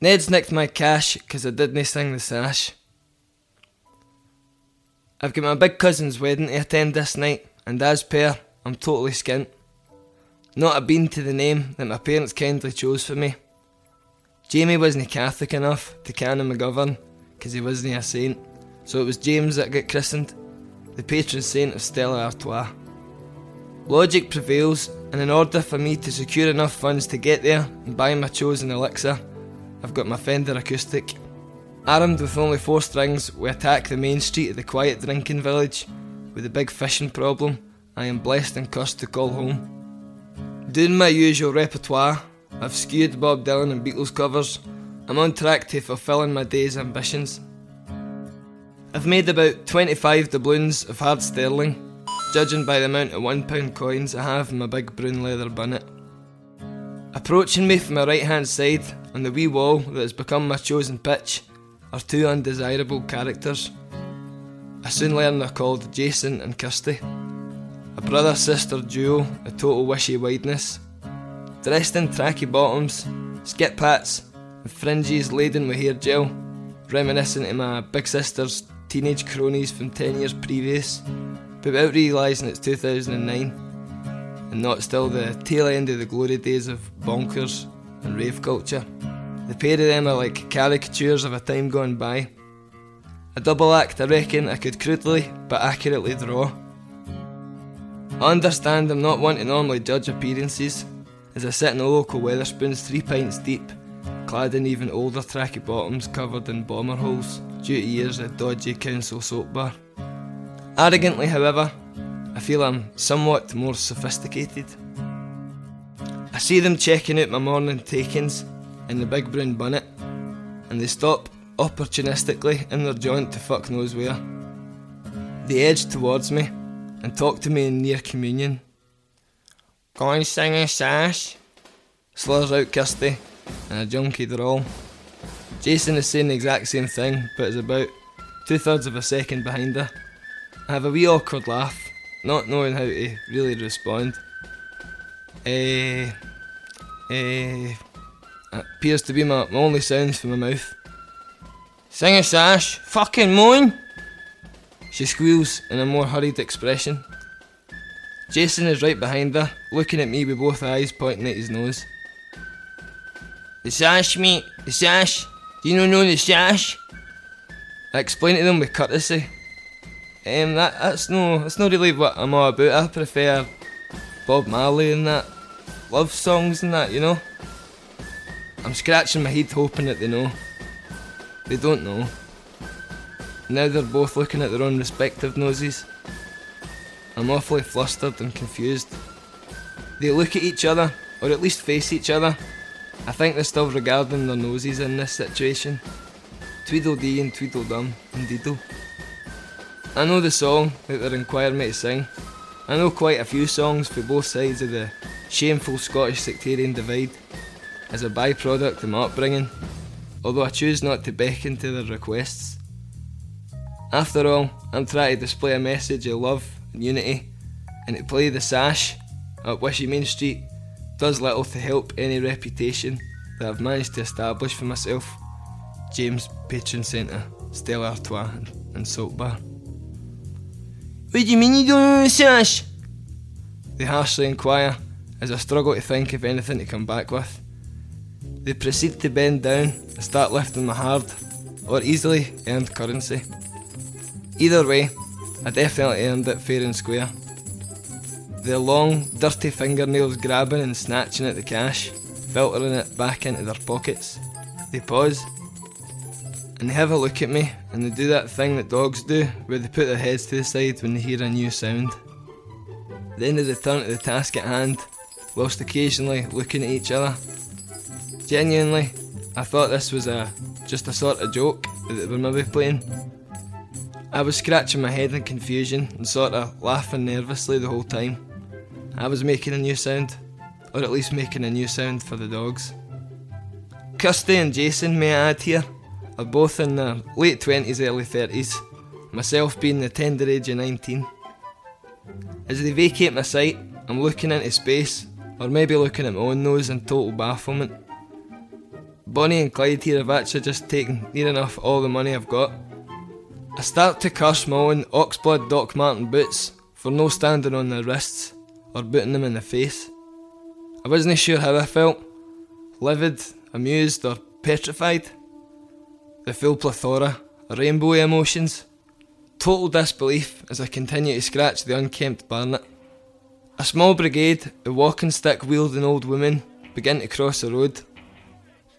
Ned's nicked my cash because I didn't sing the sash. I've got my big cousin's wedding to attend this night, and as per, I'm totally skint. Not a bean to the name that my parents kindly chose for me. Jamie wasn't Catholic enough to canon McGovern because he wasn't a saint, so it was James that got christened, the patron saint of Stella Artois. Logic prevails, and in order for me to secure enough funds to get there and buy my chosen elixir, I've got my Fender acoustic. Armed with only four strings, we attack the main street of the quiet drinking village. With a big fishing problem, I am blessed and cursed to call home. Doing my usual repertoire, I've skewed Bob Dylan and Beatles covers. I'm on track to fulfilling my day's ambitions. I've made about 25 doubloons of hard sterling, judging by the amount of £1 coins I have in my big brown leather bonnet. Approaching me from my right hand side, on the wee wall that has become my chosen pitch, are two undesirable characters. I soon learn they're called Jason and Kirsty. A brother sister duo a total wishy wideness. Dressed in tracky bottoms, skip hats, and fringes laden with hair gel, reminiscent of my big sister's teenage cronies from 10 years previous, but without realising it's 2009 and not still the tail end of the glory days of bonkers and rave culture. The pair of them are like caricatures of a time gone by. A double act I reckon I could crudely but accurately draw. I understand I'm not one to normally judge appearances, as I sit in the local Wetherspoons three pints deep, clad in even older tracky bottoms covered in bomber holes due to years of dodgy council soap bar. Arrogantly, however, I feel I'm somewhat more sophisticated. I see them checking out my morning takings in the big brown bonnet, and they stop opportunistically in their joint to fuck knows where. They edge towards me and talk to me in near communion. Going sing a sash? Slurs out Kirsty and a junkie drawl. Jason is saying the exact same thing, but is about two thirds of a second behind her. I have a wee awkward laugh, not knowing how to really respond. Eh. Eh. Appears to be my, my only sounds from my mouth. Sing a sash, fucking moan! She squeals in a more hurried expression. Jason is right behind her, looking at me with both eyes pointing at his nose. The sash, mate, the sash. Do you not know the sash? I explain to them with courtesy. Um, that, that's no, that's not really what I'm all about. I prefer Bob Marley and that, love songs and that, you know. I'm scratching my head hoping that they know. They don't know. Now they're both looking at their own respective noses. I'm awfully flustered and confused. They look at each other, or at least face each other. I think they're still regarding their noses in this situation. Tweedledee and Tweedledum, indeedo. I know the song that they're inquiring me to sing. I know quite a few songs for both sides of the shameful Scottish sectarian divide as a byproduct of my upbringing, although I choose not to beckon to their requests. After all, I'm trying to display a message of love and unity, and to play the sash up Wishy Main Street does little to help any reputation that I've managed to establish for myself. James Patron Centre, Stella Artois, and Salt Bar. What do you mean you don't know the sash? They harshly inquire as I struggle to think of anything to come back with. They proceed to bend down and start lifting my hard or easily earned currency. Either way, I definitely earned it fair and square. Their long, dirty fingernails grabbing and snatching at the cash, filtering it back into their pockets. They pause and they have a look at me and they do that thing that dogs do where they put their heads to the side when they hear a new sound. Then they return to the task at hand, whilst occasionally looking at each other. Genuinely, I thought this was a just a sort of joke that they were maybe playing. I was scratching my head in confusion and sort of laughing nervously the whole time. I was making a new sound, or at least making a new sound for the dogs. Kirsty and Jason, may I add here, are both in their late 20s, early 30s, myself being the tender age of 19. As they vacate my sight, I'm looking into space, or maybe looking at my own nose in total bafflement. Bonnie and Clyde here have actually just taken near enough all the money I've got. I start to curse my own Oxblood Doc Martens boots for no standing on their wrists or booting them in the face. I wasn't sure how I felt livid, amused, or petrified. The full plethora, a rainbow emotions. Total disbelief as I continue to scratch the unkempt barnet. A small brigade of walking stick wielding old women begin to cross the road.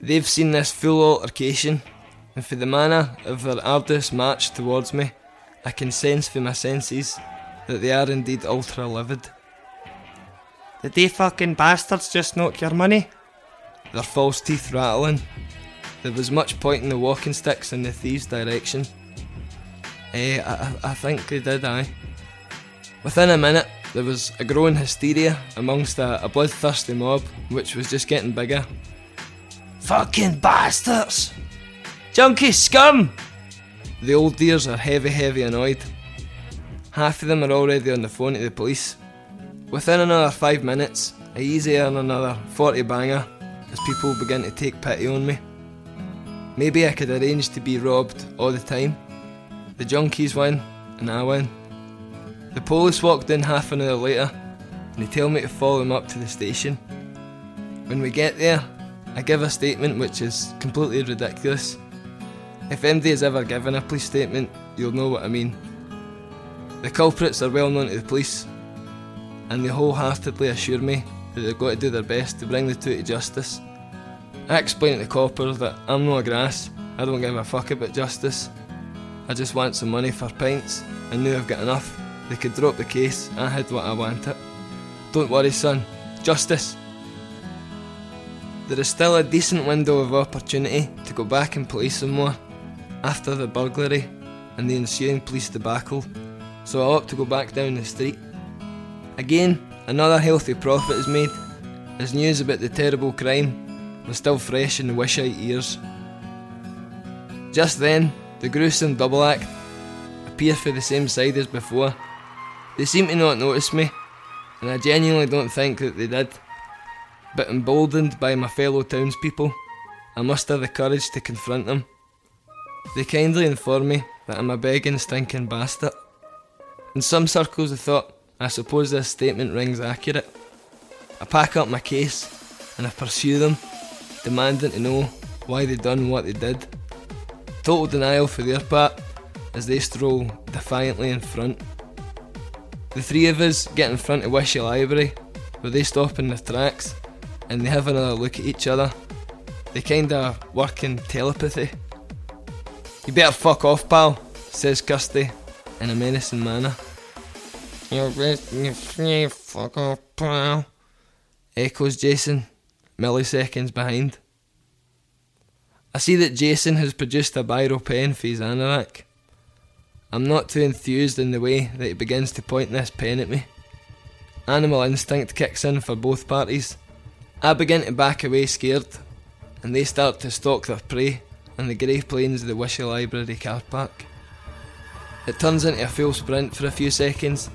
They've seen this full altercation, and for the manner of their arduous march towards me, I can sense for my senses that they are indeed ultra livid. Did they fucking bastards just knock your money? Their false teeth rattling. There was much pointing the walking sticks in the thieves' direction. Eh, I, I think they did, aye. Within a minute, there was a growing hysteria amongst a, a bloodthirsty mob, which was just getting bigger. Fucking bastards! Junkie scum! The old dears are heavy, heavy annoyed. Half of them are already on the phone to the police. Within another five minutes, I easy earn another 40 banger as people begin to take pity on me. Maybe I could arrange to be robbed all the time. The junkies win, and I win. The police walked in half an hour later, and they tell me to follow them up to the station. When we get there, I give a statement which is completely ridiculous. If anybody has ever given a police statement, you'll know what I mean. The culprits are well known to the police, and they wholeheartedly assure me that they've got to do their best to bring the two to justice. I explain to the coppers that I'm no grass, I don't give a fuck about justice. I just want some money for pints, and now I've got enough. They could drop the case, I had what I wanted. Don't worry, son, justice. There is still a decent window of opportunity to go back and police some more after the burglary and the ensuing police debacle, so I opt to go back down the street. Again, another healthy profit is made, as news about the terrible crime was still fresh in the wish-eyed ears. Just then, the gruesome double act appear for the same side as before. They seem to not notice me, and I genuinely don't think that they did. But emboldened by my fellow townspeople, I muster the courage to confront them. They kindly inform me that I'm a begging, stinking bastard. In some circles of thought, I suppose this statement rings accurate. I pack up my case and I pursue them, demanding to know why they done what they did. Total denial for their part as they stroll defiantly in front. The three of us get in front of Wishy Library, where they stop in their tracks and they have another look at each other. They kinda work in telepathy. You better fuck off, pal, says Kirsty in a menacing manner. You're you free, fuck off, pal, echoes Jason, milliseconds behind. I see that Jason has produced a biro pen for his anorak. I'm not too enthused in the way that he begins to point this pen at me. animal instinct kicks in for both parties. I begin to back away scared, and they start to stalk their prey on the grey plains of the Wishy Library car park. It turns into a full sprint for a few seconds,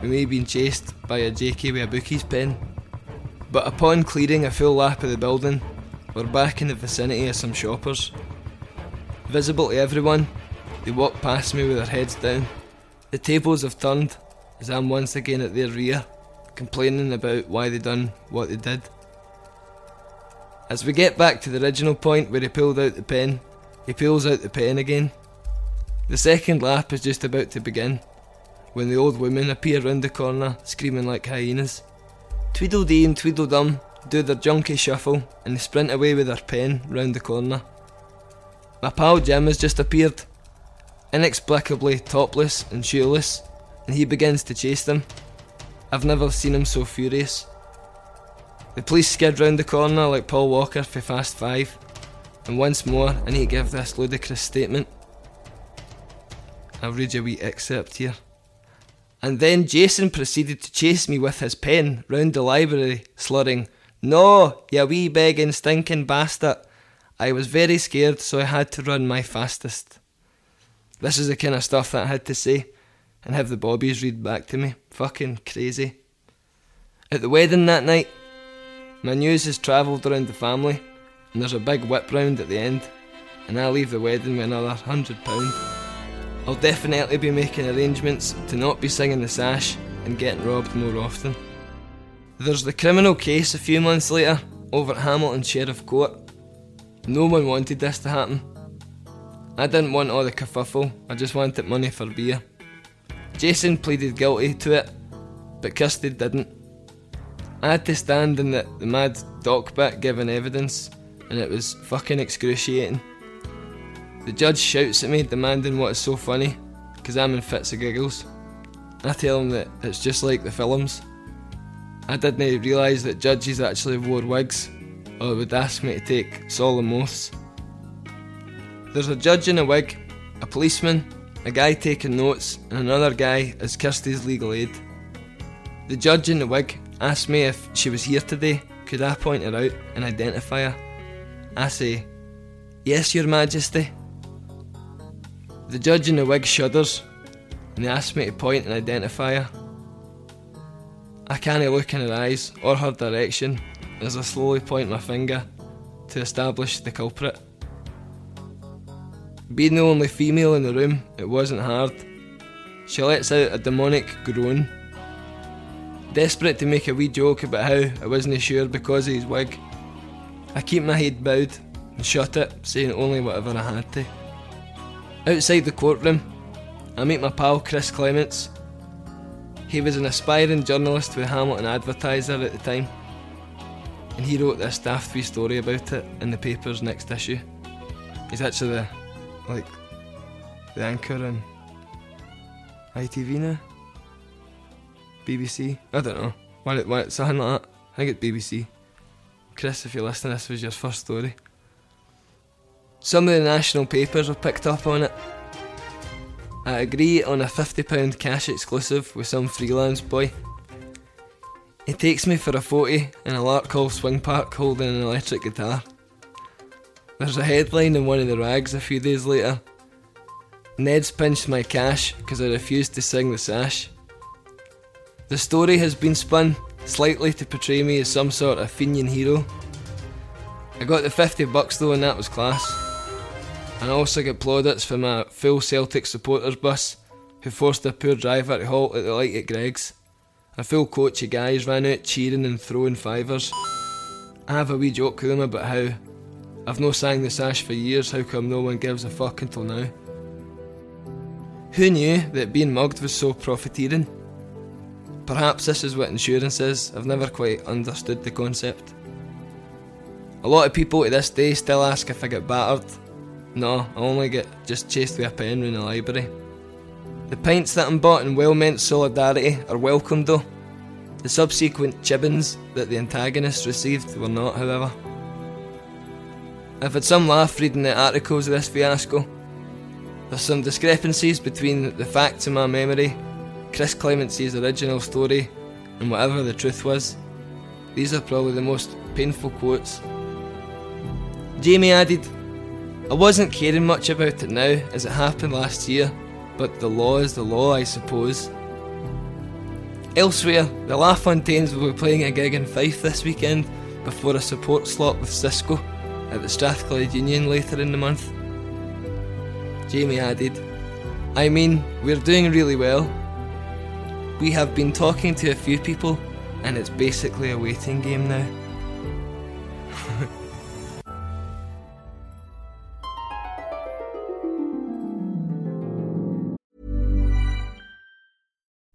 we may being chased by a JK with a bookie's pen. But upon clearing a full lap of the building, we're back in the vicinity of some shoppers. Visible to everyone, they walk past me with their heads down. The tables have turned as I'm once again at their rear, complaining about why they done what they did. As we get back to the original point where he pulled out the pen, he pulls out the pen again. The second lap is just about to begin when the old women appear round the corner screaming like hyenas. Tweedledee and Tweedledum do their junky shuffle and they sprint away with their pen round the corner. My pal Jim has just appeared, inexplicably topless and shoeless, and he begins to chase them. I've never seen him so furious. The police skid round the corner like Paul Walker for Fast Five, and once more I need to give this ludicrous statement. I'll read you a wee excerpt here. And then Jason proceeded to chase me with his pen round the library, slurring, No, you wee begging stinking bastard. I was very scared, so I had to run my fastest. This is the kind of stuff that I had to say, and have the bobbies read back to me. Fucking crazy. At the wedding that night, my news has travelled around the family, and there's a big whip round at the end, and I leave the wedding with another hundred pound. I'll definitely be making arrangements to not be singing the sash and getting robbed more often. There's the criminal case a few months later over at Hamilton Sheriff Court. No one wanted this to happen. I didn't want all the kerfuffle, I just wanted money for beer. Jason pleaded guilty to it, but Kirsty didn't. I had to stand in the, the mad dock bit giving evidence, and it was fucking excruciating. The judge shouts at me, demanding what is so funny, because I'm in fits of giggles. I tell him that it's just like the films. I didn't realise that judges actually wore wigs, or would ask me to take solemn oaths. There's a judge in a wig, a policeman, a guy taking notes, and another guy as Kirsty's legal aid. The judge in the wig asked me if she was here today, could I point her out and identify her? I say, Yes, Your Majesty. The judge in the wig shudders and he asks me to point and identify her. I can't look in her eyes or her direction as I slowly point my finger to establish the culprit. Being the only female in the room, it wasn't hard. She lets out a demonic groan. Desperate to make a wee joke about how I wasn't sure because of his wig, I keep my head bowed and shut it, saying only whatever I had to. Outside the courtroom, I meet my pal Chris Clements. He was an aspiring journalist with Hamilton Advertiser at the time, and he wrote this daft wee story about it in the paper's next issue. He's actually the, like, the anchor in ITV now? BBC? I don't know. Why, why, it's something like that. I think it's BBC. Chris, if you're listening, this was your first story. Some of the national papers have picked up on it. I agree on a £50 cash exclusive with some freelance boy. He takes me for a 40 in a Larkhall swing park holding an electric guitar. There's a headline in one of the rags a few days later. Ned's pinched my cash because I refused to sing the sash. The story has been spun slightly to portray me as some sort of Fenian hero. I got the 50 bucks though and that was class and I also get plaudits from a full Celtic supporters bus who forced a poor driver to halt at the light at Greggs. A full coach of guys ran out cheering and throwing fivers. I have a wee joke with them about how I've no sang the sash for years, how come no one gives a fuck until now? Who knew that being mugged was so profiteering? Perhaps this is what insurance is, I've never quite understood the concept. A lot of people to this day still ask if I get battered no, I only get just chased with a pen in the library. The pints that I'm bought in well meant solidarity are welcome though. The subsequent chibbins that the antagonists received were not, however. I've had some laugh reading the articles of this fiasco. There's some discrepancies between the facts in my memory, Chris Clements's original story, and whatever the truth was. These are probably the most painful quotes. Jamie added, I wasn't caring much about it now as it happened last year, but the law is the law, I suppose. Elsewhere, the LaFontaines will be playing a gig in Fife this weekend before a support slot with Cisco at the Strathclyde Union later in the month. Jamie added, I mean, we're doing really well. We have been talking to a few people, and it's basically a waiting game now.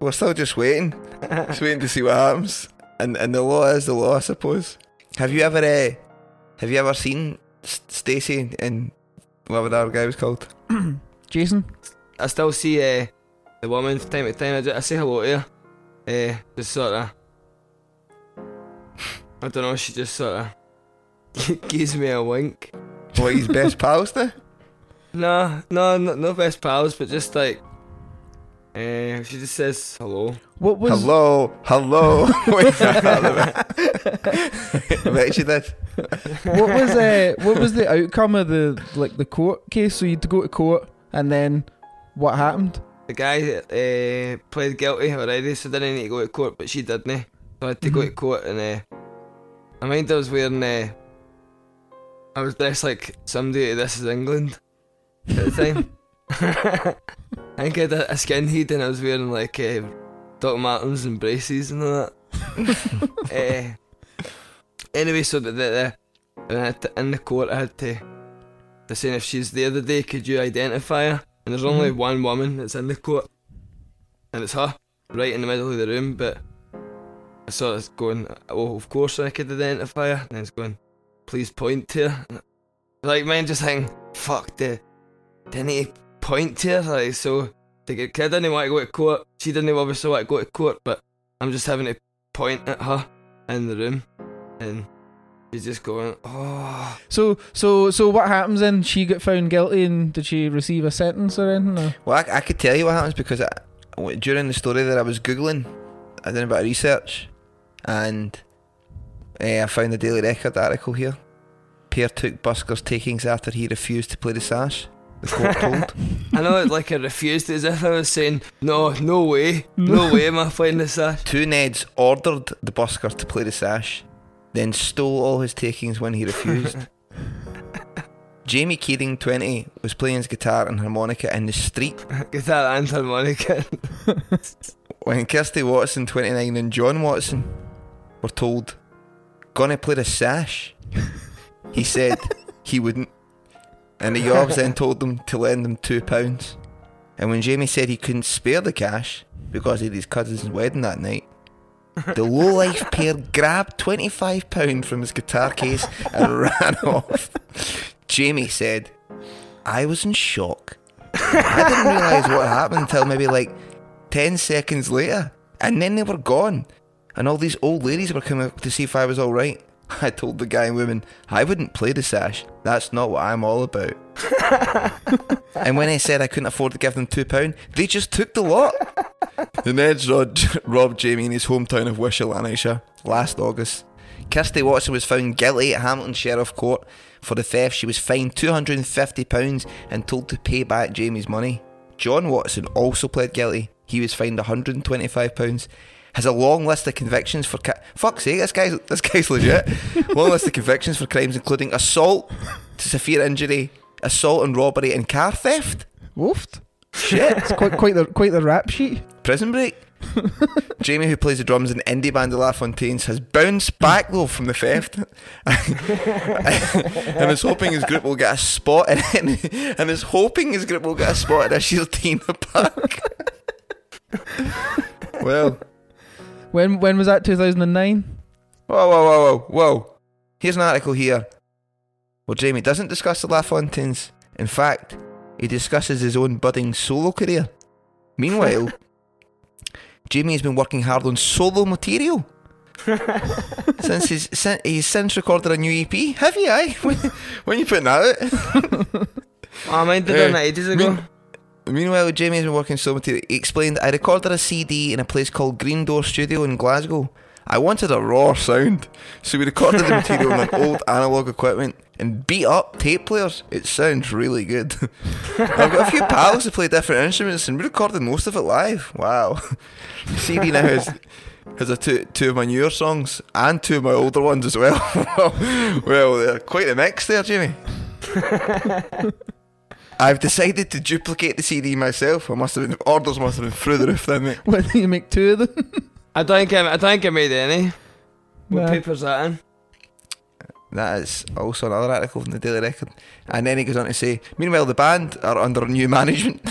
We're still just waiting, just waiting to see what happens. And and the law is the law, I suppose. Have you ever, uh, have you ever seen S- Stacey in whatever that other guy was called? Jason? I still see uh, the woman from time to time. I, ju- I say hello to her. Uh, just sort of. I don't know, she just sort of gives me a wink. What his best pals there? No, no, no, no best pals, but just like. Uh, she just says hello. What was Hello, hello. Wait, I bet she did. what was uh, what was the outcome of the like the court case? So you had to go to court, and then what happened? The guy uh, pled guilty already, so didn't need to go to court, but she didn't. So I had to go to court, and uh, I mind I was wearing. Uh, I was dressed like somebody. This is England at the time. I think I had a, a skinhead, and I was wearing like uh, Doc Martens and braces and all that. uh, anyway, so the, the, the and I had to- in the court, I had to. They're saying if she's there the day, could you identify her? And there's only one woman that's in the court, and it's her, right in the middle of the room. But I sort of going, well, of course I could identify her. And then it's going, please point to her. Like mine just saying, fuck the, didn't he point to her? Like so, to get, 'cause I didn't want to go to court. She didn't obviously want to go to court, but I'm just having to point at her in the room, and she's just going, oh. So so so what happens then? She got found guilty, and did she receive a sentence or anything? Or? Well, I, I could tell you what happens because I, during the story that I was googling, I did a bit of research, and eh, I found the Daily Record article here. Pear took Busker's takings after he refused to play the sash. The court told. I know, it's like I refused, as if I was saying, no, no way, no way am I playing the sash. Two Neds ordered the busker to play the sash, then stole all his takings when he refused. Jamie Keating, 20, was playing his guitar and harmonica in the street Guitar and harmonica. when Kirsty Watson, 29, and John Watson were told, Gonna play the sash. He said he wouldn't. And the Yobs then told them to lend them £2. And when Jamie said he couldn't spare the cash because of his cousin's wedding that night, the low-life pair grabbed £25 from his guitar case and ran off. Jamie said, I was in shock. I didn't realise what happened until maybe like 10 seconds later. And then they were gone. And all these old ladies were coming up to see if I was alright. I told the guy and women, I wouldn't play the sash. That's not what I'm all about. and when I said I couldn't afford to give them £2, they just took the lot. the Neds robbed, robbed Jamie in his hometown of Wishaw, Lanarkshire, last August, Kirsty Watson was found guilty at Hamilton Sheriff Court for the theft. She was fined £250 and told to pay back Jamie's money. John Watson also pled guilty. He was fined £125. Has a long list of convictions for ca- fuck's sake. This guy's this guy's legit. long list of convictions for crimes including assault to severe injury, assault and robbery, and car theft. Woofed. Shit. It's quite quite the quite the rap sheet. Prison Break. Jamie, who plays the drums in the indie band LaFontaines, has bounced back though from the theft, and is hoping his group will get a spot in it, and is hoping his group will get a spot in year's T in the Park. well, When when was that? Two thousand and nine. whoa, whoa, whoa, whoa, whoa! Here's an article here. Well, Jamie doesn't discuss the LaFontaines. In fact, he discusses his own budding solo career. Meanwhile, Jamie has been working hard on solo material. since he's, sin- he's since recorded a new EP. Have you, eh? When, when you putting that out? Oh, I minded Yeah. on that ages ago. Mean- Meanwhile, Jamie has been working so much. He explained, I recorded a CD in a place called Green Door Studio in Glasgow. I wanted a raw sound, so we recorded the material on an old analog equipment and beat up tape players. It sounds really good. I've got a few pals who play different instruments and we recorded most of it live. Wow. The CD now has, has a two, two of my newer songs and two of my older ones as well. well, they're quite a mix there, Jamie. I've decided to duplicate the CD myself. I must have been orders must have been through the roof then, mate. When you make two of them. I don't think I, I don't think I made any. What Nah. paper's that in? That is also another article from the Daily Record. And then he goes on to say, meanwhile, the band are under new management.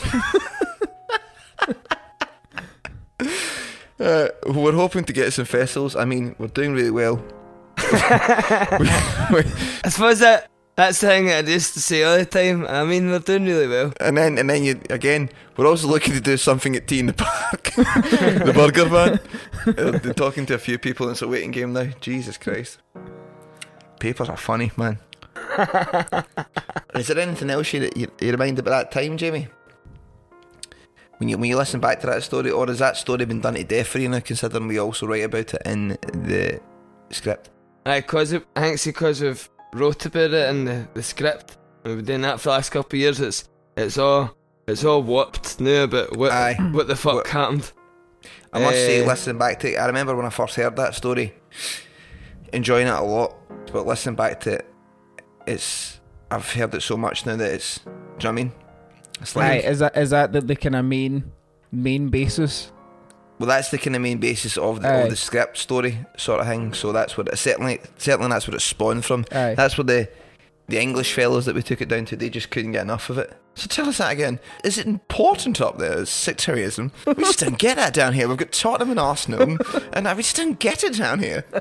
uh, we're hoping to get some festivals. I mean, we're doing really well. I suppose that that's the thing I used to say all the time. I mean, we're doing really well. And then, and then you again, we're also looking to do something at T in the Park, the Burger Van. Been talking to a few people, and it's a waiting game now. Jesus Christ, papers are funny, man. Is there anything else you you, you remind about that time, Jamie? When you when you listen back to that story, or has that story been done to death for you now? Considering we also write about it in the script. Aye, cause it, I think it's because we've wrote about it in the, the script. We've been doing that for the last couple of years. It's it's all it's all warped now about what Aye. what the fuck What- happened. I must say, Eh. listening back to it, I remember when I first heard that story, enjoying it a lot. But listening back to it, it's I've heard it so much now that it's. Do you know what I mean? It's like, Aye, is that is that the, the kind of main main basis? Well, that's the kind of main basis of the, of the script story sort of thing. So that's what it certainly certainly that's what it spawned from. Aye. That's what the the English fellows that we took it down to, they just couldn't get enough of it. So tell us that again. Is it important up there? sectarianism? We just don't get that down here. We've got Tottenham and Arsenal, and we just don't get it down here.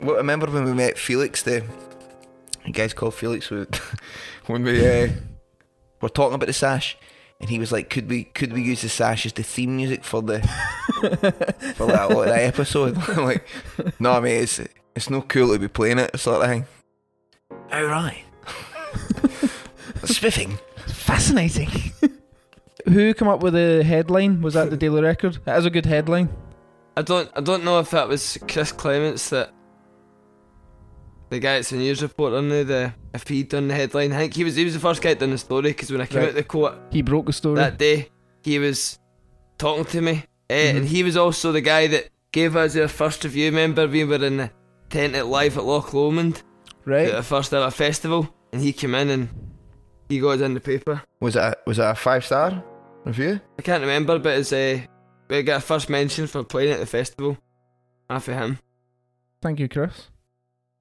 well, remember when we met Felix, the, the guy's called Felix, when we uh, were talking about the sash, and he was like, "Could we could we use the sash as the theme music for the for that, that episode?" I'm like, "No, mate, it's it's no cool to be playing it, sort of thing." Oh right, spiffing. Fascinating. Who come up with the headline? Was that the Daily Record? That is a good headline. I don't I don't know if that was Chris Clements that the guy that's the news reporter now the if he'd done the headline. I think he was he was the first guy that done the story because when I came Right. out the court He broke the story. that day he was talking to me eh, Mhm. and he was also the guy that gave us our first review. Remember we were in the tent at live at Loch Lomond right. at the first ever festival and he came in and he got us in the paper. Was it a, was it a five star review? I can't remember but it's uh, we got a first mention for playing at the festival after him. Thank you, Chris.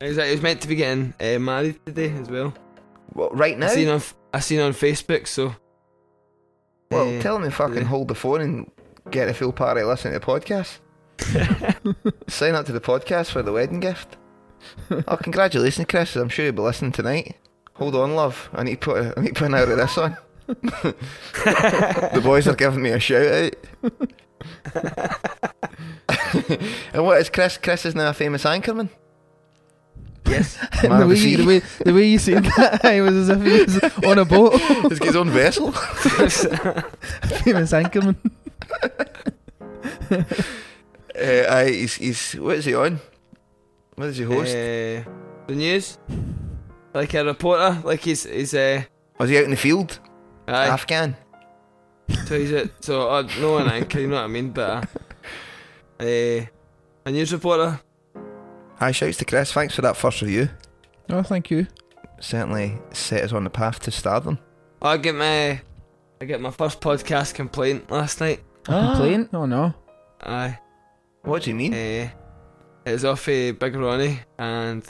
He was meant to be getting uh, married today as well. Well, right now. I seen on I seen on Facebook. So Well, eh, tell him to fucking yeah. hold the phone and get a full party listening to the podcast. Sign up to the podcast for the wedding gift. Oh, congratulations, Chris. I'm sure you'll be listening tonight. Hold on, love. I need to put a, I need to put an hour of this on. the boys are giving me a shout out. and what is Chris? Chris is now a famous anchorman. Yes, the, way the you, the way the way you said that, I was as if he was on a boat. He's got his own vessel. Famous anchorman. Uh, aye, he's, he's what is he on? What is he host? Uh, the news, like a reporter, like he's he's uh, Was he out in the field? aye. Afghan. So he's a, so uh, no an anchor, you know what I mean, but uh, uh, a news reporter. Hi, shouts to Chris. Thanks for that first review. Oh, thank you. Certainly set us on the path to stardom. I get my I get my first podcast complaint last night. A complaint? Oh no. Aye. What do you mean? Uh, it was off a Big Ronnie, and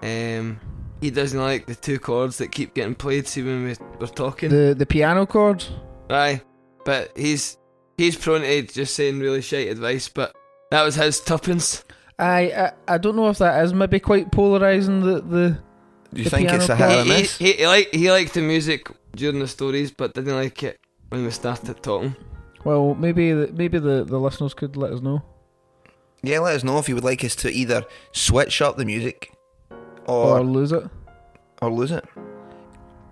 um, he doesn't like the two chords that keep getting played. See when we, we're talking. The the piano chords. Aye, but he's he's prone to just saying really shite advice. But that was his tuppence. I, I I don't know if that is maybe quite polarizing. The the. Do you the think it's a chord. hit or He, he, miss? he, he like he liked the music during the stories, but didn't like it when we started talking. Well, maybe the, maybe the, the listeners could let us know. Yeah, let us know if you would like us to either switch up the music Or, or lose it. or lose it.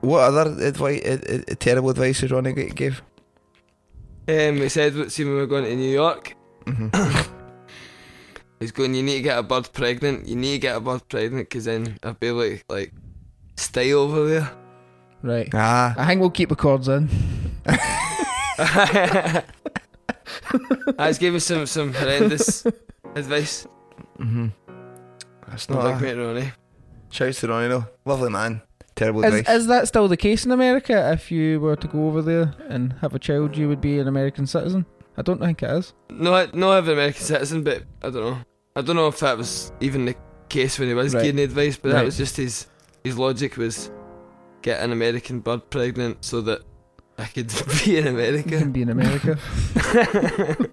What other advice, uh, uh, terrible advice did Ronnie g- give? Um, he said, "See when we we're going to New York." Mm-hmm. He's going. You need to get a bird pregnant. You need to get a bird pregnant because then I'll be able to like stay over there. Right. Ah, I think we'll keep the chords in. I just gave me some some horrendous advice. mm-hmm. that's Not not. like a- mate Ronnie. Shouts to Ronnie though. Lovely man. Terrible Is, advice. is that still the case in America? If you were to go over there and have a child, you would be an American citizen. I don't think it is. No, no, I'm an American citizen, but I don't know. I don't know if that was even the case when he was Right. giving advice, but that was just his his logic was get an American bird pregnant so that I could be in You America. can be in America.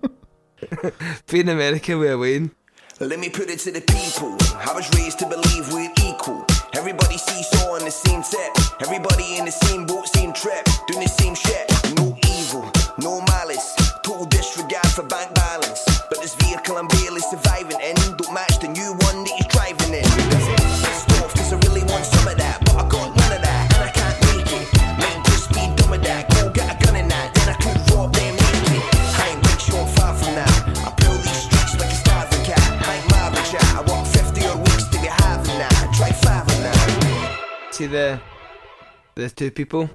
be in America with a Wayne. Let me put it to the people. I was raised to believe we're equal. Everybody sees all on the same set. Everybody in the same boat, same trip, doing the same shit. See the the two people.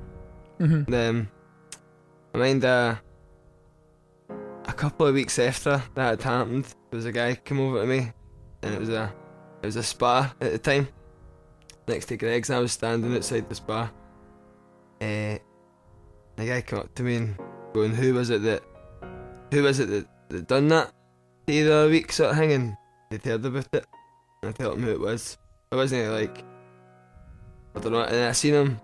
Mhm. Them. I mind uh, a couple of weeks after that had happened, there was a guy come over to me, and it was a it was a spa at the time. Next to Greggs, and I was standing outside the spa. Uh, a guy came up to me and going, "Who was it that? Who was it that, that done that you the other week?" Sort of thing, and they'd heard about it. And I told him who it was. I wasn't like I don't know. And I seen him,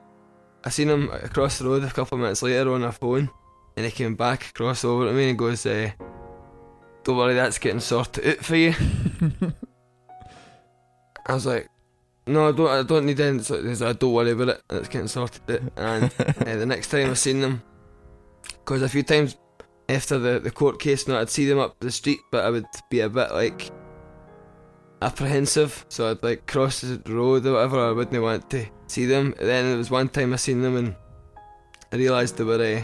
I seen him across the road a couple of minutes later on a phone, and he came back across over to me and goes, uh, "Don't worry, that's getting sorted out for you." I was like, "No, I don't. I don't need any." So he's like, "Don't worry about it. It's getting sorted out." And uh, the next time I seen them, because a few times after the the court case, now I'd see them up the street, but I would be a bit like apprehensive, so I'd like cross the road or whatever. I wouldn't want to see them. And then there was one time I seen them and I realised they were. Uh,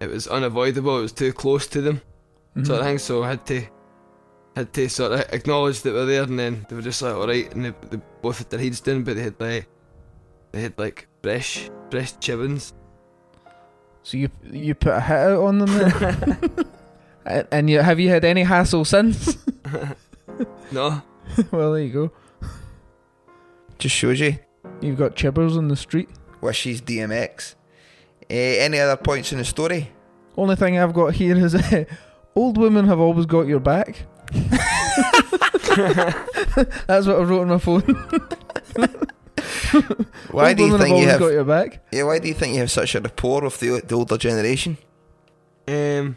it was unavoidable. It was too close to them, sort of thing. So I had to had to sort of acknowledge that we're there, and then they were just like, all right, and they, they both had their heads down, but they had like they had like fresh fresh chibbins. So you you put a hit out on them, and you have you had any hassle since? No, well, there you go. Just shows you. You've got chibbers on the street. Wishes DMX. Uh, any other points in the story? Only thing I've got here is uh, old women have always got your back. That's what I wrote on my phone. Why old do you women think have you have? got your back? Yeah, why do you think you have such a rapport with the, the older generation? Um,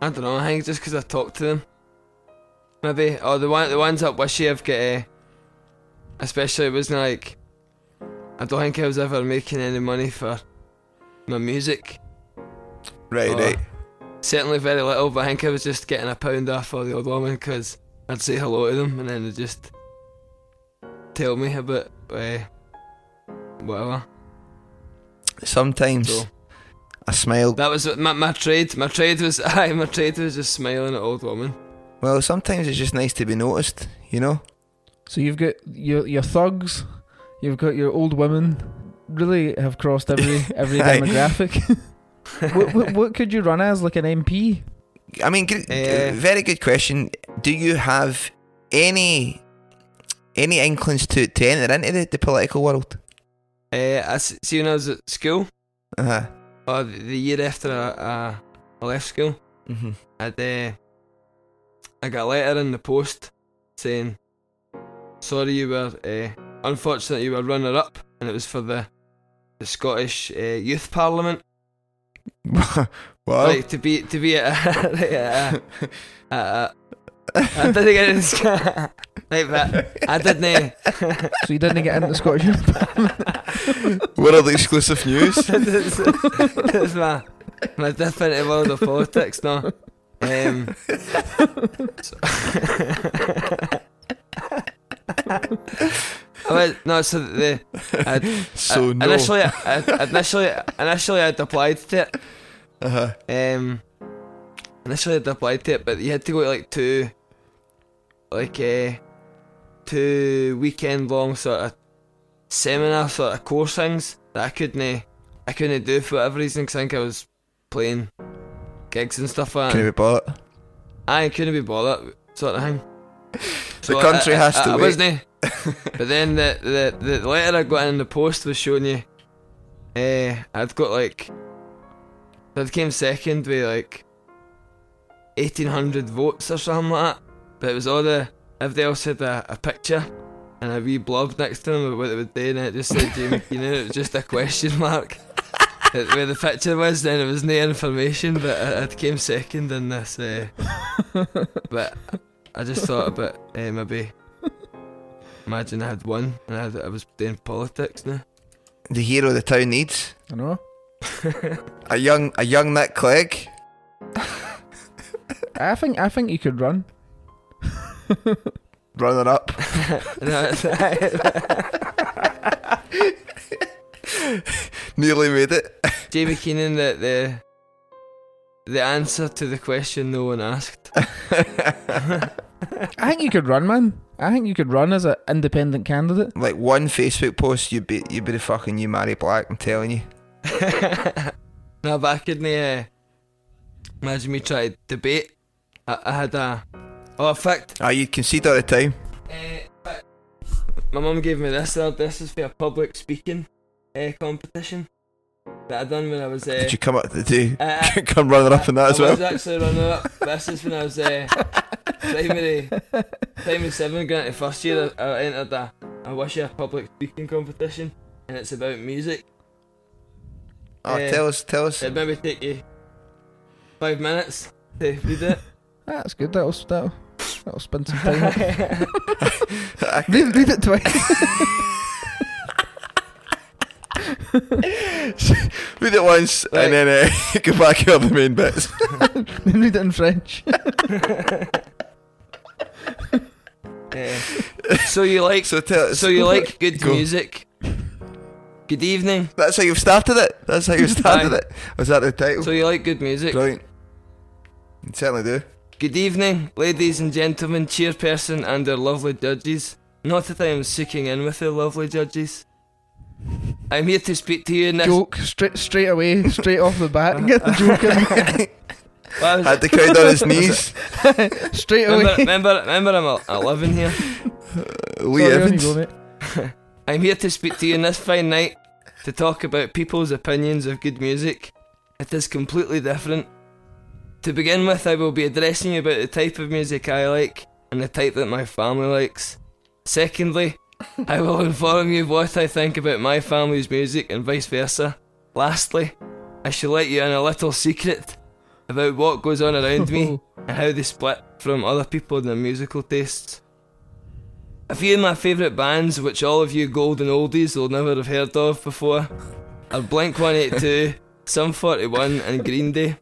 I don't know. I think just because I talk to them, maybe. Or the one, the ones up Wishy I've got. Uh, especially it wasn't like. I don't think I was ever making any money for my music. Right, Or right. Certainly very little, but I think I was just getting a pound off for the old woman because I'd say hello to them and then they'd just tell me about uh, whatever. Sometimes So a smile. That was my, my trade. My trade was aye, my trade was just smiling at old woman. Well, sometimes it's just nice to be noticed, you know. So you've got your your thugs, you've got your old women. Really have crossed every every demographic. what, what what could you run as like an MP? I mean, good, Eh. very good question. Do you have any any inklings to to enter into the, the political world? Uh, I s- see when I was at school, Uh-huh. or the, the year after I, I, I left school, Mm-hmm. I'd, uh, I got a letter in the post saying, "Sorry, you were uh, unfortunate. You were runner up, and it was for the the Scottish uh, Youth Parliament. wow. Like to be to be at a, like, at a, at a, I didn't get this like that. I didn't. So you didn't get into the Scottish Youth World exclusive news. this is my my different world of politics now. Um, so- I went, no, so the I'd, So I- no. initially, I, initially, initially, I'd applied to it. Uh-huh. Um, initially, I'd applied to it, but you had to go to like two, like uh, two weekend long sort of seminar sort of course things that I couldn't, I couldn't do for whatever reason. 'cause I think I was playing gigs and stuff like Can that. we bought? I couldn't be bothered, sort of thing. The uh, country I, has I, to I wait. wasn't. Eh? but then the, the the letter I got in the post was showing you. Uh, I'd got like. I came second with like. Eighteen hundred votes or something like that, but it was all the everybody else had a, a picture and a wee blob next to them of what they would do, and it just said Jamie Keenan. It was just a question mark. It- Where the picture was, then it was no information, but I, I came second in this. Uh, but I just thought about uh, maybe imagine I had won and I, had, I was doing politics now. The hero the town needs. I know. A young a young Nick Clegg. I think I think you could run. Runner up. No, Nearly made it. Jamie Keenan, the, the the answer to the question no one asked. I think you could run, man. I think you could run as an independent candidate. Like one Facebook post, you'd be you'd be the fucking new Mhairi Black. I'm telling you. no, but I couldn't uh, imagine me try to debate. I, I had a oh, in fact, Ah, you'd concede all the time. uh, my mum gave me this. uh, This is for a public speaking uh, competition that I done when I was. Uh, Did you come up to do Uh, come running up in that as well? I was actually running up. This is when I was uh, primary, primary seven, going into first year. I, I entered a, a wish you a public speaking competition, and it's about music. Oh, Uh, tell us, tell us. It'd maybe take you five minutes to read it. That's good. That'll that'll, that'll spend some time. up. read, read it twice. Read it once and then uh, go back to the main bits. then read it in French. Uh, so you like so tell so you like good Go. music. Good evening. That's how you've started it. That's how you started it. Was that the title? So you like good music. Brilliant. You certainly do. Good evening, ladies and gentlemen, chairperson and their lovely judges. Not that I am seeking in with the lovely judges. I'm here to speak to you in this. joke straight straight away, straight off the bat. Get the joke in. Well, I was- Had the crowd on his knees. straight away. remember, remember, I'm a, a living here. Lee Sorry, on you Evans. go, mate. I'm here to speak to you in this fine night to talk about people's opinions of good music. It is completely different. To begin with, I will be addressing you about the type of music I like and the type that my family likes. Secondly, I will inform you what I think about my family's music and vice versa. Lastly, I shall let you in a little secret about what goes on around me and how they split from other people in their musical tastes. A few of my favourite bands, which all of you golden oldies will never have heard of before, are Blink 182, Sum 41, and Green Day.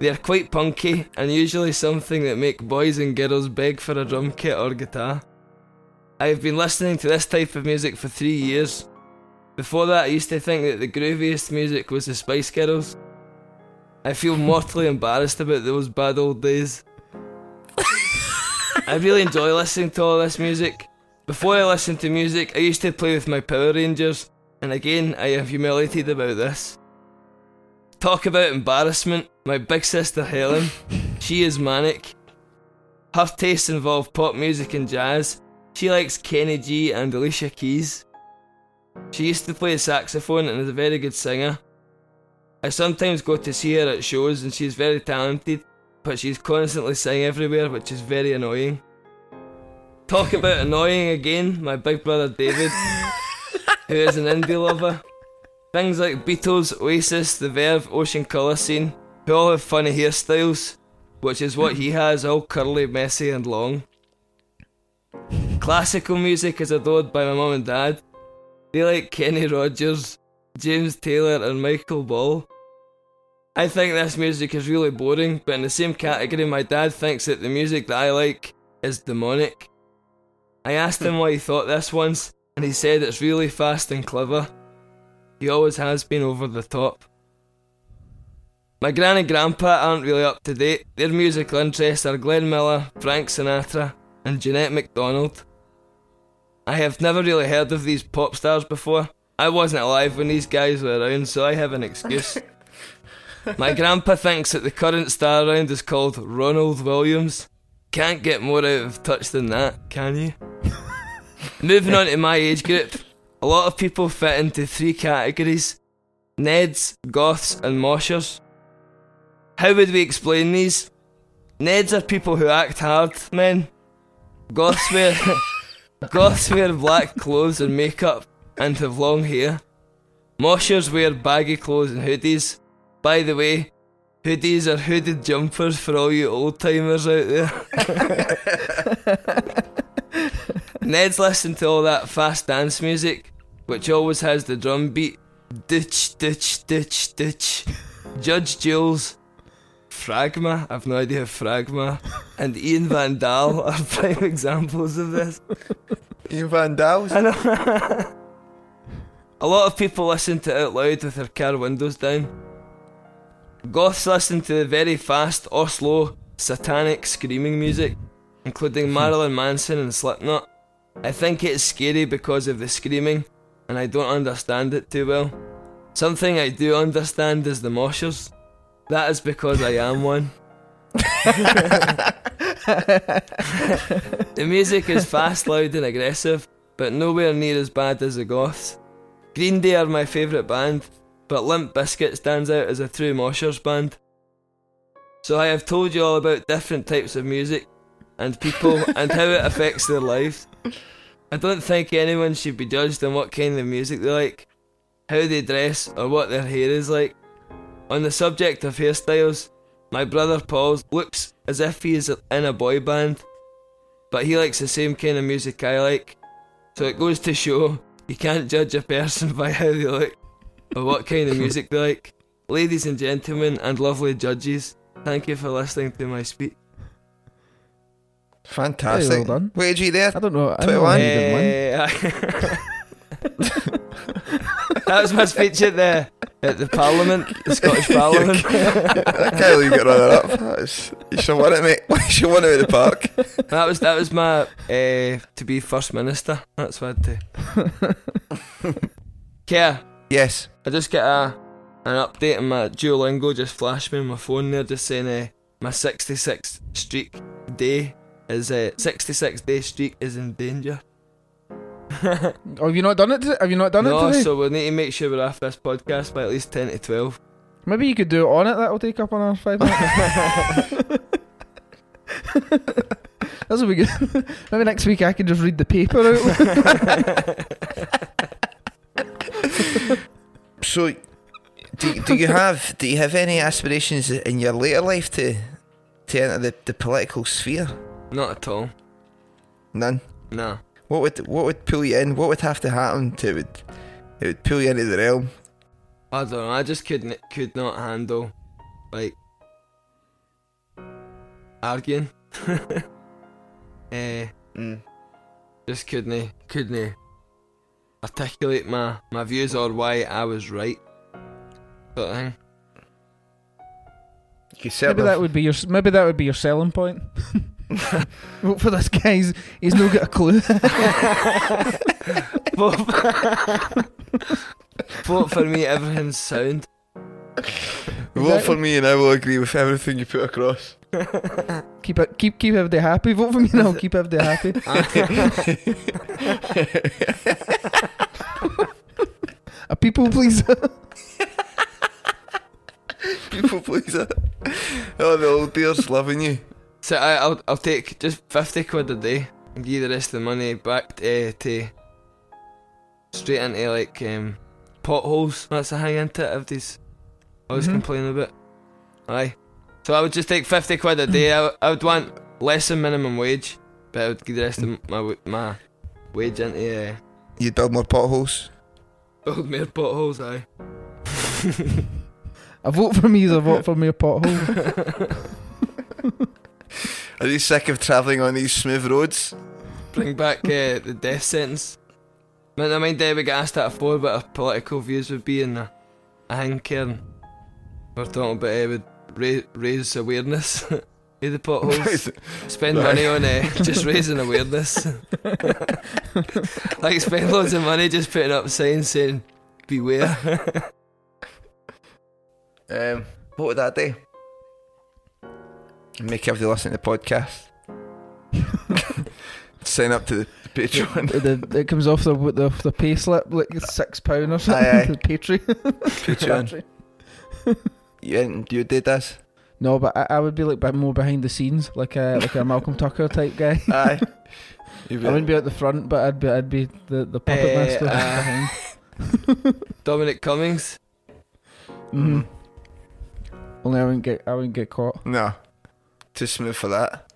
They are quite punky and usually something that make boys and girls beg for a drum kit or guitar. I have been listening to this type of music for three years. Before that, I used to think that the grooviest music was the Spice Girls, I feel mortally embarrassed about those bad old days. I really enjoy listening to all this music. Before I listened to music, I used to play with my Power Rangers, and again, I am humiliated about this. Talk about embarrassment, my big sister Helen, she is manic. Her tastes involve pop music and jazz. She likes Kenny G and Alicia Keys. She used to play saxophone and is a very good singer. I sometimes go to see her at shows and she's very talented, but she's constantly singing everywhere, which is very annoying. Talk about annoying again, my big brother David, who is an indie lover. Things like Beatles, Oasis, The Verve, Ocean Colour Scene, who all have funny hairstyles, which is what he has, all curly, messy, and long. Classical music is adored by my mum and dad. They like Kenny Rogers, James Taylor, and Michael Ball. I think this music is really boring, but in the same category, my dad thinks that the music that I like is demonic. I asked him why he thought this once, and he said it's really fast and clever. He always has been over the top. My gran and grandpa aren't really up to date. Their musical interests are Glenn Miller, Frank Sinatra, and Jeanette MacDonald. I have never really heard of these pop stars before. I wasn't alive when these guys were around, so I have an excuse. My grandpa thinks that the current star around is called Ronald Williams. Can't get more out of touch than that, can you? Moving on to my age group, a lot of people fit into three categories Neds, Goths, and Moshers. How would we explain these? Neds are people who act hard, men. Goths wear Goths wear black clothes and makeup and have long hair. Moshers wear baggy clothes and hoodies. By the way, hoodies are hooded jumpers for all you old timers out there. Ned's listen to all that fast dance music, which always has the drum beat. Ditch, ditch, ditch, ditch. Judge Jules, Fragma, I've no idea Fragma, and Ian Van Dahl are prime examples of this. Ian Van Dahl? I know. A lot of people listen to it out loud with their car windows down. Goths listen to the very fast or slow satanic screaming music, including hmm. Marilyn Manson and Slipknot. I think it's scary because of the screaming, and I don't understand it too well. Something I do understand is the moshers. That is because I am one. the music is fast, loud, and aggressive, but nowhere near as bad as the Goths. Green Day are my favourite band, but Limp Bizkit stands out as a true moshers band. So I have told you all about different types of music and people and how it affects their lives. I don't think anyone should be judged on what kind of music they like, how they dress, or what their hair is like. On the subject of hairstyles, my brother Paul looks as if he is in a boy band, but he likes the same kind of music I like. So it goes to show you can't judge a person by how they look or what kind of music they like. Ladies and gentlemen, and lovely judges, thank you for listening to my speech. Fantastic. Hey, well done. What age you there? I don't know. I don't know why 21? you didn't win. Eh, that was my speech at the at the Parliament, the Scottish Parliament. I can't believe you got runner up. That's, you should win it, mate. You should win it at the park. that was that was my uh, to be first minister. That's what I had to. Kia, Yes. I just get a an update on my Duolingo. Just flashed me on my phone there, just saying uh, my 66 streak day is uh, 66 day streak is in danger. Oh, have you not done it? To, have you not done no, it today? so we need to make sure we're off this podcast by at least 10 to 12. Maybe you could do it on it. That'll take up another five minutes. That's what we good. Maybe next week I can just read the paper out. So, do, do you have do you have any aspirations in your later life to to enter the, the political sphere? Not at all. None. No. What would what would pull you in? What would have to happen to it would it would pull you into the realm? I don't know. I just couldn't could not handle like arguing. eh, Mm. just couldn't couldn't articulate my my views or why I was right. Sort of thing. could certainly Maybe that would be your maybe that would be your selling point. Vote for this guy. He's, he's no got a clue. Vote for me, everything's sound. Vote for me and I will agree with everything you put across. keep it. Keep keep everybody happy. Vote for me now. Keep everybody happy. a people pleaser. People pleaser. Oh, the old dear's loving you. So I, I'll I'll take just fifty quid a day and give the rest of the money back to, to straight into like um, potholes. That's a hang into it. Everybody's always Mhm. complaining about. Aye. So I would just take fifty quid a day. I, would- I would want less than minimum wage, but I would give the rest of my my wage into uh, You'd build more potholes. build more potholes. Aye. A vote for me is a vote for me a pothole. Are you sick of travelling on these smooth roads? Bring back uh, the death sentence. I mind Dave we got asked that before what our political views would be in a, a hang cairn. We're talking about uh, would raise, raise awareness of the potholes. spend money on uh, just raising awareness. like spend loads of money just putting up signs saying beware. Um, what would that do? Make everybody listen to the podcast. Sign up to the Patreon. the, the, it comes off the the, the pay slip like six pound or something. Aye, aye. the Patreon. Patreon. you, you did this? No, but I, I would be like more behind the scenes, like a like a Malcolm Tucker type guy. Aye. I wouldn't be at the front, but I'd be I'd be the the puppet Eh, master uh, behind. Dominic Cummings. hmm Only I wouldn't get I wouldn't get caught. No. Too smooth for that.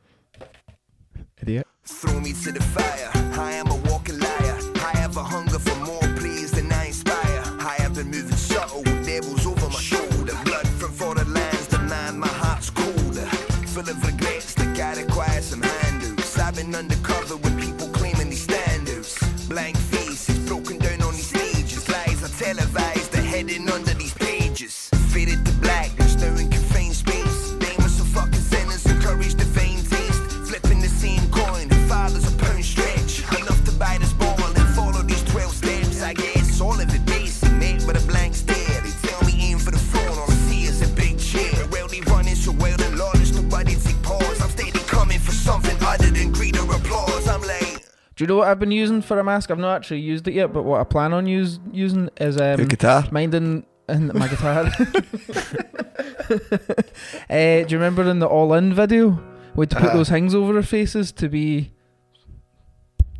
Idiot. Throw me to the fire. I am a walking liar. I have a hunger Do you know what I've been using for a mask? I've not actually used it yet, but what I plan on use, using is um, Your guitar? minding and my guitar. uh, do you remember in the All In video, we had to put Uh-huh. those things over our faces to be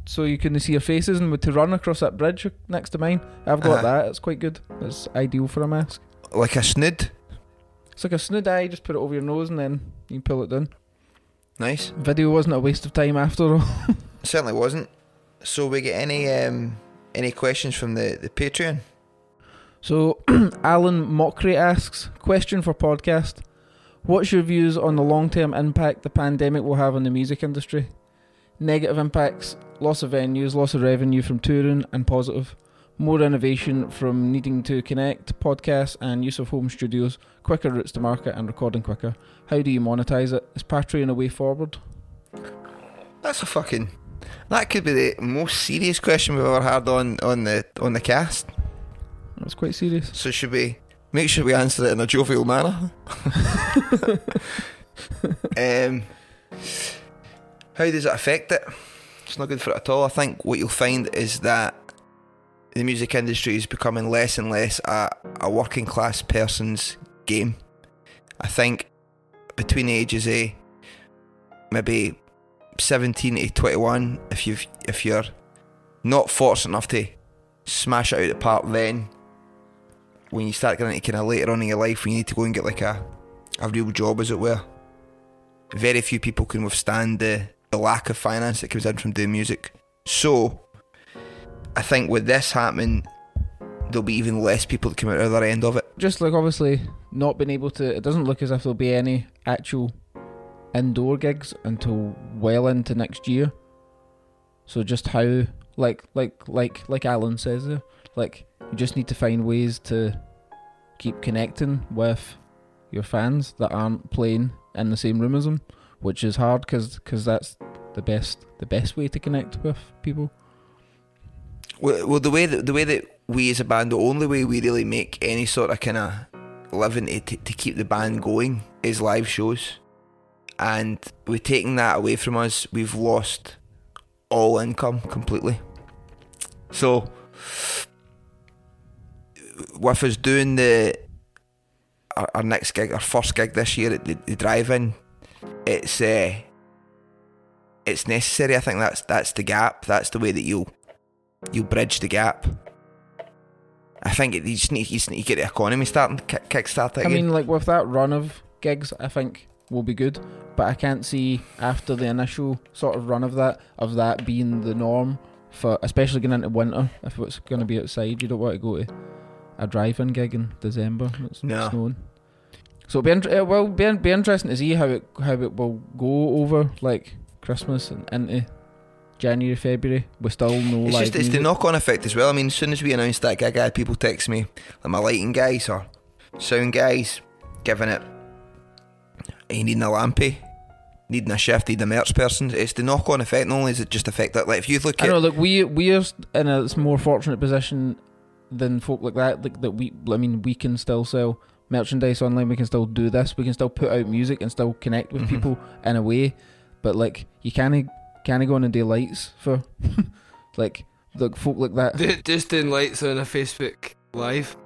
so you couldn't see your faces and we had to run across that bridge next to mine. I've got Uh-huh. that. It's quite good. It's ideal for a mask. Like a snood. It's like a snood eye. Just put it over your nose and then you can pull it down. Nice. Video wasn't a waste of time after all. Certainly wasn't. So we get any um any questions from the, the Patreon? So, Alan Mockery asks Question for podcast What's your views on the long term impact the pandemic will have on the music industry? Negative impacts, loss of venues, loss of revenue from touring, and positive. More innovation from needing to connect, podcasts, and use of home studios, quicker routes to market, and recording quicker. How do you monetize it? Is Patreon a way forward? That's a fucking that could be the most serious question we've ever had on, on the on the cast. That's quite serious. So should we make sure we answer it in a jovial manner? um, how does it affect it? It's not good for it at all. I think what you'll find is that the music industry is becoming less and less a, a working class person's game. I think between the ages of maybe 17 to 21, if you've if you're not fortunate enough to smash it out of the park then when you start getting into kind of later on in your life when you need to go and get like a, a real job as it were. Very few people can withstand the, the lack of finance that comes in from doing music. So I think with this happening there'll be even less people that come out the other end of it. Just like obviously not being able to it doesn't look as if there'll be any actual indoor gigs until well into next year so just how like like like like alan says there like you just need to find ways to keep connecting with your fans that aren't playing in the same room as them, which is hard because cause that's the best the best way to connect with people. Well, well, the way that the way that we as a band, the only way we really make any sort of kind of living to, to keep the band going is live shows, and we're taking that away from us. We've lost all income completely. So, with us doing the our, our next gig, our first gig this year at the, the drive-in, it's uh, it's necessary. I think that's that's the gap. That's the way that you'll you'll bridge the gap. I think it, you just need you just need to get the economy starting, kick, kick start again. I mean, like with that run of gigs, I think will be good. But I can't see after the initial sort of run of that of that being the norm for especially going into winter. If it's going to be outside, you don't want to go to a drive-in gig in December. It's No. snowing. So it'll be it uh, will be, be interesting to see how it how it will go over like Christmas and into January, February. We still no It's just it's the knock on effect as well. I mean, as soon as we announced that gig, I had people text me, like my lighting guys or sound guys, giving it. You needing a lampy, needing a shift, needing a merch person. It's the knock on effect. Not only is it just affect that, like if you look I at know. Look, we we're in a more fortunate position than folk like that. Like that we, I mean, we can still sell merchandise online. We can still do this. We can still put out music and still connect with Mhm. people in a way. But like, you can't can't go on and do lights for like like folk like that. Do- Just doing lights on a Facebook live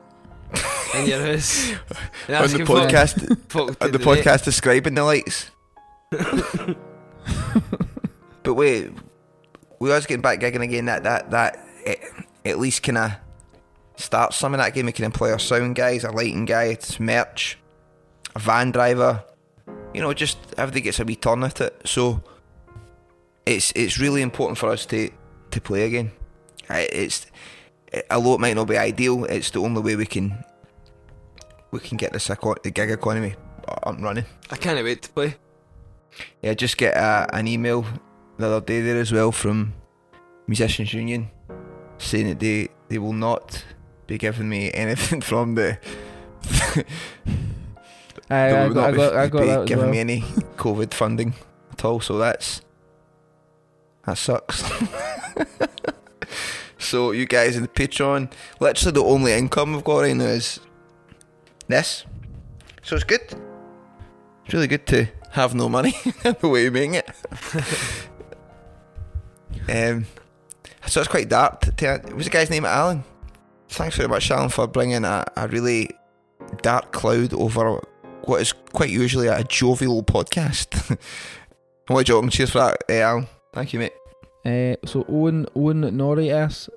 in your house. On the podcast, on the podcast describing the lights. but wait, we was getting back gigging again. That that that it, at least kind of start some of that game. We can employ our sound guys, our lighting guy, it's merch, a van driver. You know, just everybody gets a wee turn at it. So it's it's really important for us to to play again. It's although it might not be ideal, it's the only way we can we can get this eco- the gig economy up and running. I can't wait to play. Yeah, just get a, an email the other day there as well from Musicians Union saying that they, they will not be giving me anything from the. I, they I will got, I not got, I got that giving well. me any COVID funding at all. So that's that sucks. so you guys in the Patreon, literally the only income we've got right now is this. So it's good. It's really good to have no money the way you're making it. um, so it's quite dark. To, to, what was the guy's name? Alan. Thanks very much, Alan, for bringing a, a really dark cloud over what is quite usually a jovial podcast. I want to joke. Cheers for that, eh, Alan. Thank you, mate. Uh, so Owen Owen Norrie asks,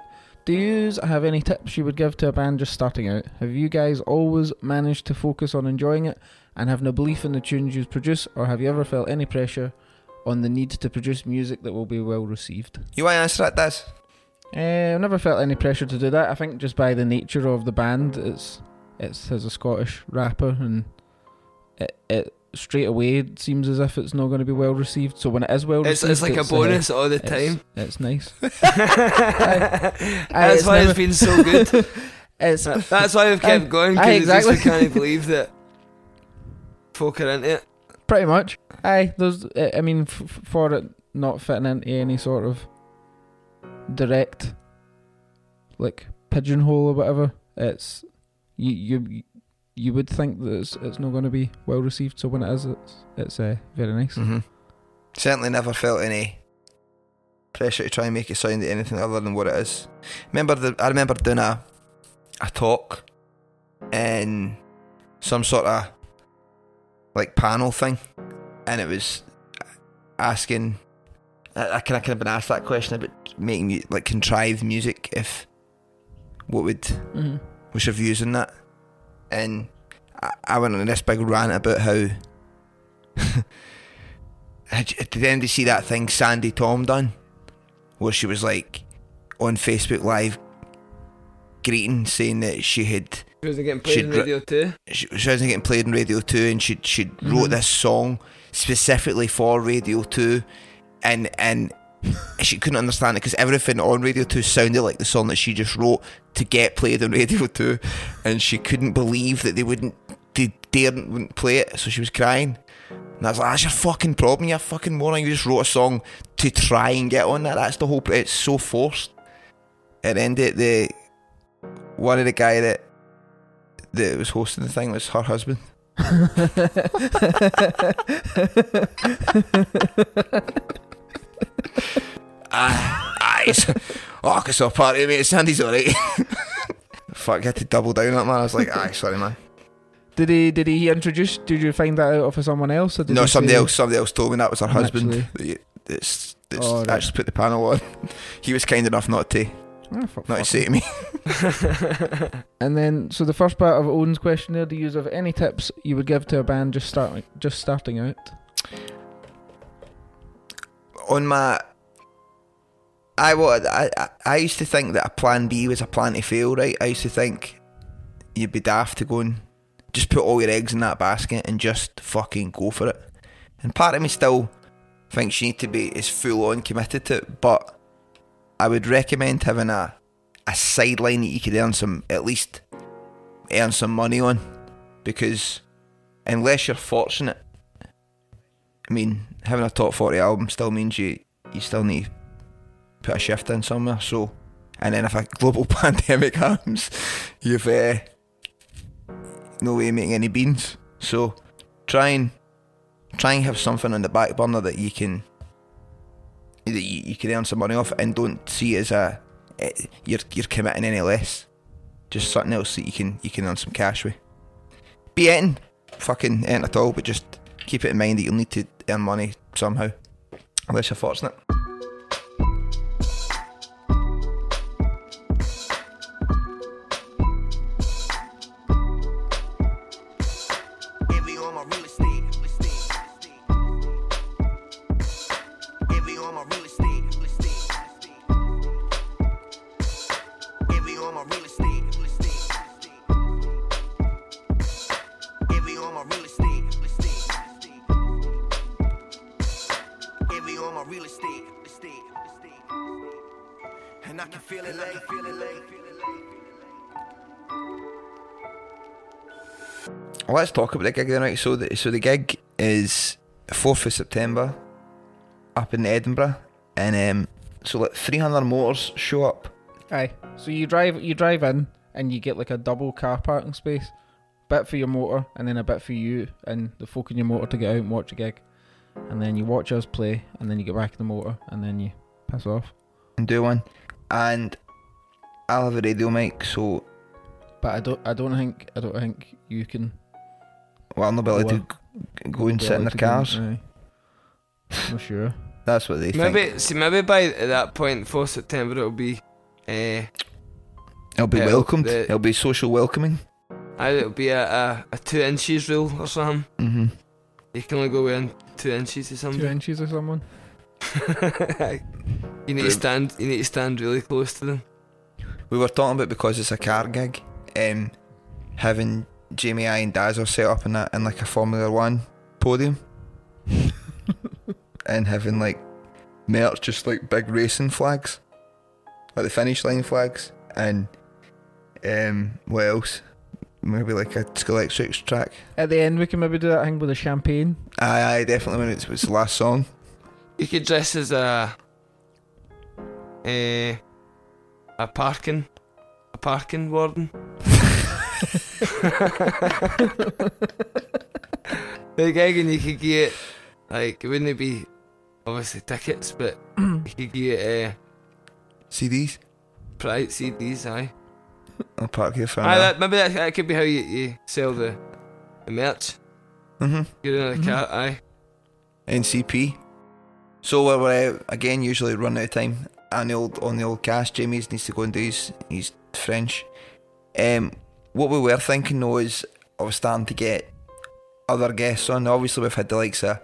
"Do you have any tips you would give to a band just starting out? Have you guys always managed to focus on enjoying it and have no belief in the tunes you produce, or have you ever felt any pressure on the need to produce music that will be well received?" You want to answer that, Daz? Uh, I've never felt any pressure to do that. I think just by the nature of the band, it's it's as a Scottish rapper, and it it straight away it seems as if it's not going to be well received. So when it is well It's, received, it's like a uh, bonus all the time. It's, nice. That's it's why never- it's been so good. It's That's why we've kept Aye, going because exactly. can't believe that folk are into it. Pretty much. Aye, there's. uh, I mean, f- for it not fitting into any sort of direct, like pigeonhole or whatever, it's you you you would think that it's, it's not going to be well received. So when it is, it's it's uh, very nice. Mm-hmm. Certainly never felt any pressure to try and make it sound anything other than what it is. Remember, the, I remember doing a a talk in some sort of like panel thing, and it was asking. I, I kind of kind of been asked that question about making like contrived music. If what would Mhm. what's your views on that? And I, I went on this big rant about how at the end you see that thing Sandi Thom done, where she was like on Facebook Live greeting, saying that she had She wasn't getting played on radio too. she, she wasn't getting played on Radio Two, and she she Mhm. wrote this song specifically for Radio Two, and and she couldn't understand it because everything on Radio Two sounded like the song that she just wrote to get played on Radio Two, and she couldn't believe that they wouldn't they daren't wouldn't play it, so she was crying. And I was like, that's your fucking problem, you fucking moron. You just wrote a song to try and get on that. That's the whole. It's so forced. At the end the one of the guy that that was hosting the thing was her husband. Ah, so- Oh, I saw a party, mate. Sandi's alright. Fuck, I had to double down that, man. I was like, aye, sorry, man. Did he? Did he introduce? Did you find that out for someone else? Or did no, he somebody say- else. Somebody else told me that was her husband. That's, that's Oh, right. actually put the panel on. He was kind enough not to, Ah, fuck, not to fuck say to me. And then, so the first part of Owen's questionnaire: Do you have any tips you would give to a band just starting, just starting out. on my I what I, I used to think that a plan B was a plan to fail, right? I used to think you'd be daft to go and just put all your eggs in that basket and just fucking go for it. And part of me still thinks you need to be as full on committed to it, but I would recommend having a a sideline that you could earn some at least earn some money on. Because unless you're fortunate I mean, having a top 40 album still means you you still need put a shift in somewhere. So, and then if a global pandemic happens, you've uh, no way of making any beans. So, try and try and have something on the back burner that you can that you, you can earn some money off, and don't see it as a eh, you're you're committing any less. Just something else that you can you can earn some cash with. Be in fucking ain't at all, but just keep it in mind that you'll need to earn money somehow, unless you're fortunate. Let's talk about the gig then, right? So the so the gig is fourth of September, up in Edinburgh, and um, so like three hundred motors show up. Aye. So you drive, you drive in, and you get like a double car parking space, bit for your motor, and then a bit for you and the folk in your motor to get out and watch a gig, and then you watch us play, and then you get back in the motor, and then you piss off. and do one, and I'll have a radio mic, so But I don't, I don't think, I don't think you can. Well, I'm not able to Or- go and sit in their to go in- cars. Aye. I'm not sure. That's what they think. Maybe see, maybe by that point, fourth September, it'll be. Uh, It'll be Yeah, welcomed. the- It'll be social welcoming. either it'll be a, a, a two inches rule or something. hmm You can only go within two inches or Two something. inches or someone. you need to stand. You need to stand really close to them. We were talking about because it's a car gig, um, having Jamie I and Dazzle set up in that in like a Formula One podium, and having like merch, just like big racing flags, like the finish line flags, and um, what else? Maybe like a Scalextric track. At the end, we can maybe do that thing with the champagne. Aye, aye, definitely when it's, it's the last song. You could dress as a. A, a parking, a parking warden. The gig and you could get like it wouldn't it be obviously tickets, but you could get uh, CDs. private CDs. Aye, I'll park here for aye that, maybe that, that could be how you, you sell the, the merch. Mm-hmm. Get in the car. Aye, NCP. So we're, we're uh, again usually run out of time. On the old on the old cast, Jamie's needs to go and do his, his French. Um, what we were thinking though is I was starting to get other guests on. Obviously we've had the likes of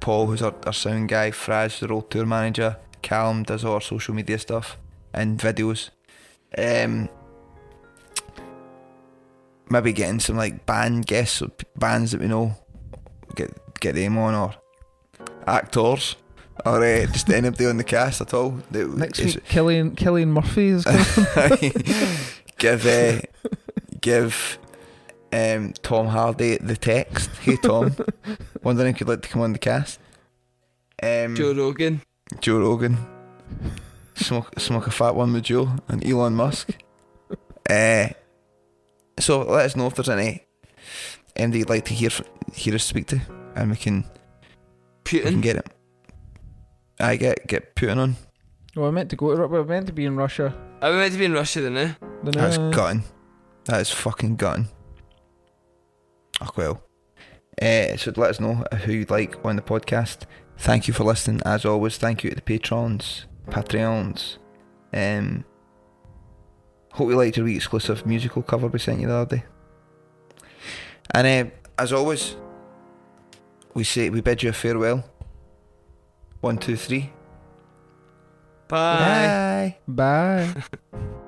Paul, who's our, our sound guy, Fraz, the road tour manager, Callum does all our social media stuff and videos. Um, maybe getting some like band guests, or bands that we know, get get them on or actors or uh, just anybody on the cast at all. Next week, Cillian Cillian Murphy is coming. give uh, give Um, Tom Hardy, the text. Hey Tom, wondering if you'd like to come on the cast. Um, Joe Rogan. Joe Rogan. Smoke, smoke a fat one with Joe and Elon Musk. uh, so let us know if there's any anybody you'd like to hear hear us speak to, and we can we can get it. I get get Putin on. Well, I meant to go to. We're meant to be in Russia. I meant to be in Russia then, eh? The That's gutting. That is fucking gutting. Oh well. Uh, so let us know who you'd like on the podcast. Thank you for listening. As always, thank you to the patrons, Patreons. Um, hope you liked your wee exclusive musical cover we sent you the other day. And uh, as always, we say we bid you a farewell. One, two, three. Bye. Bye. Bye.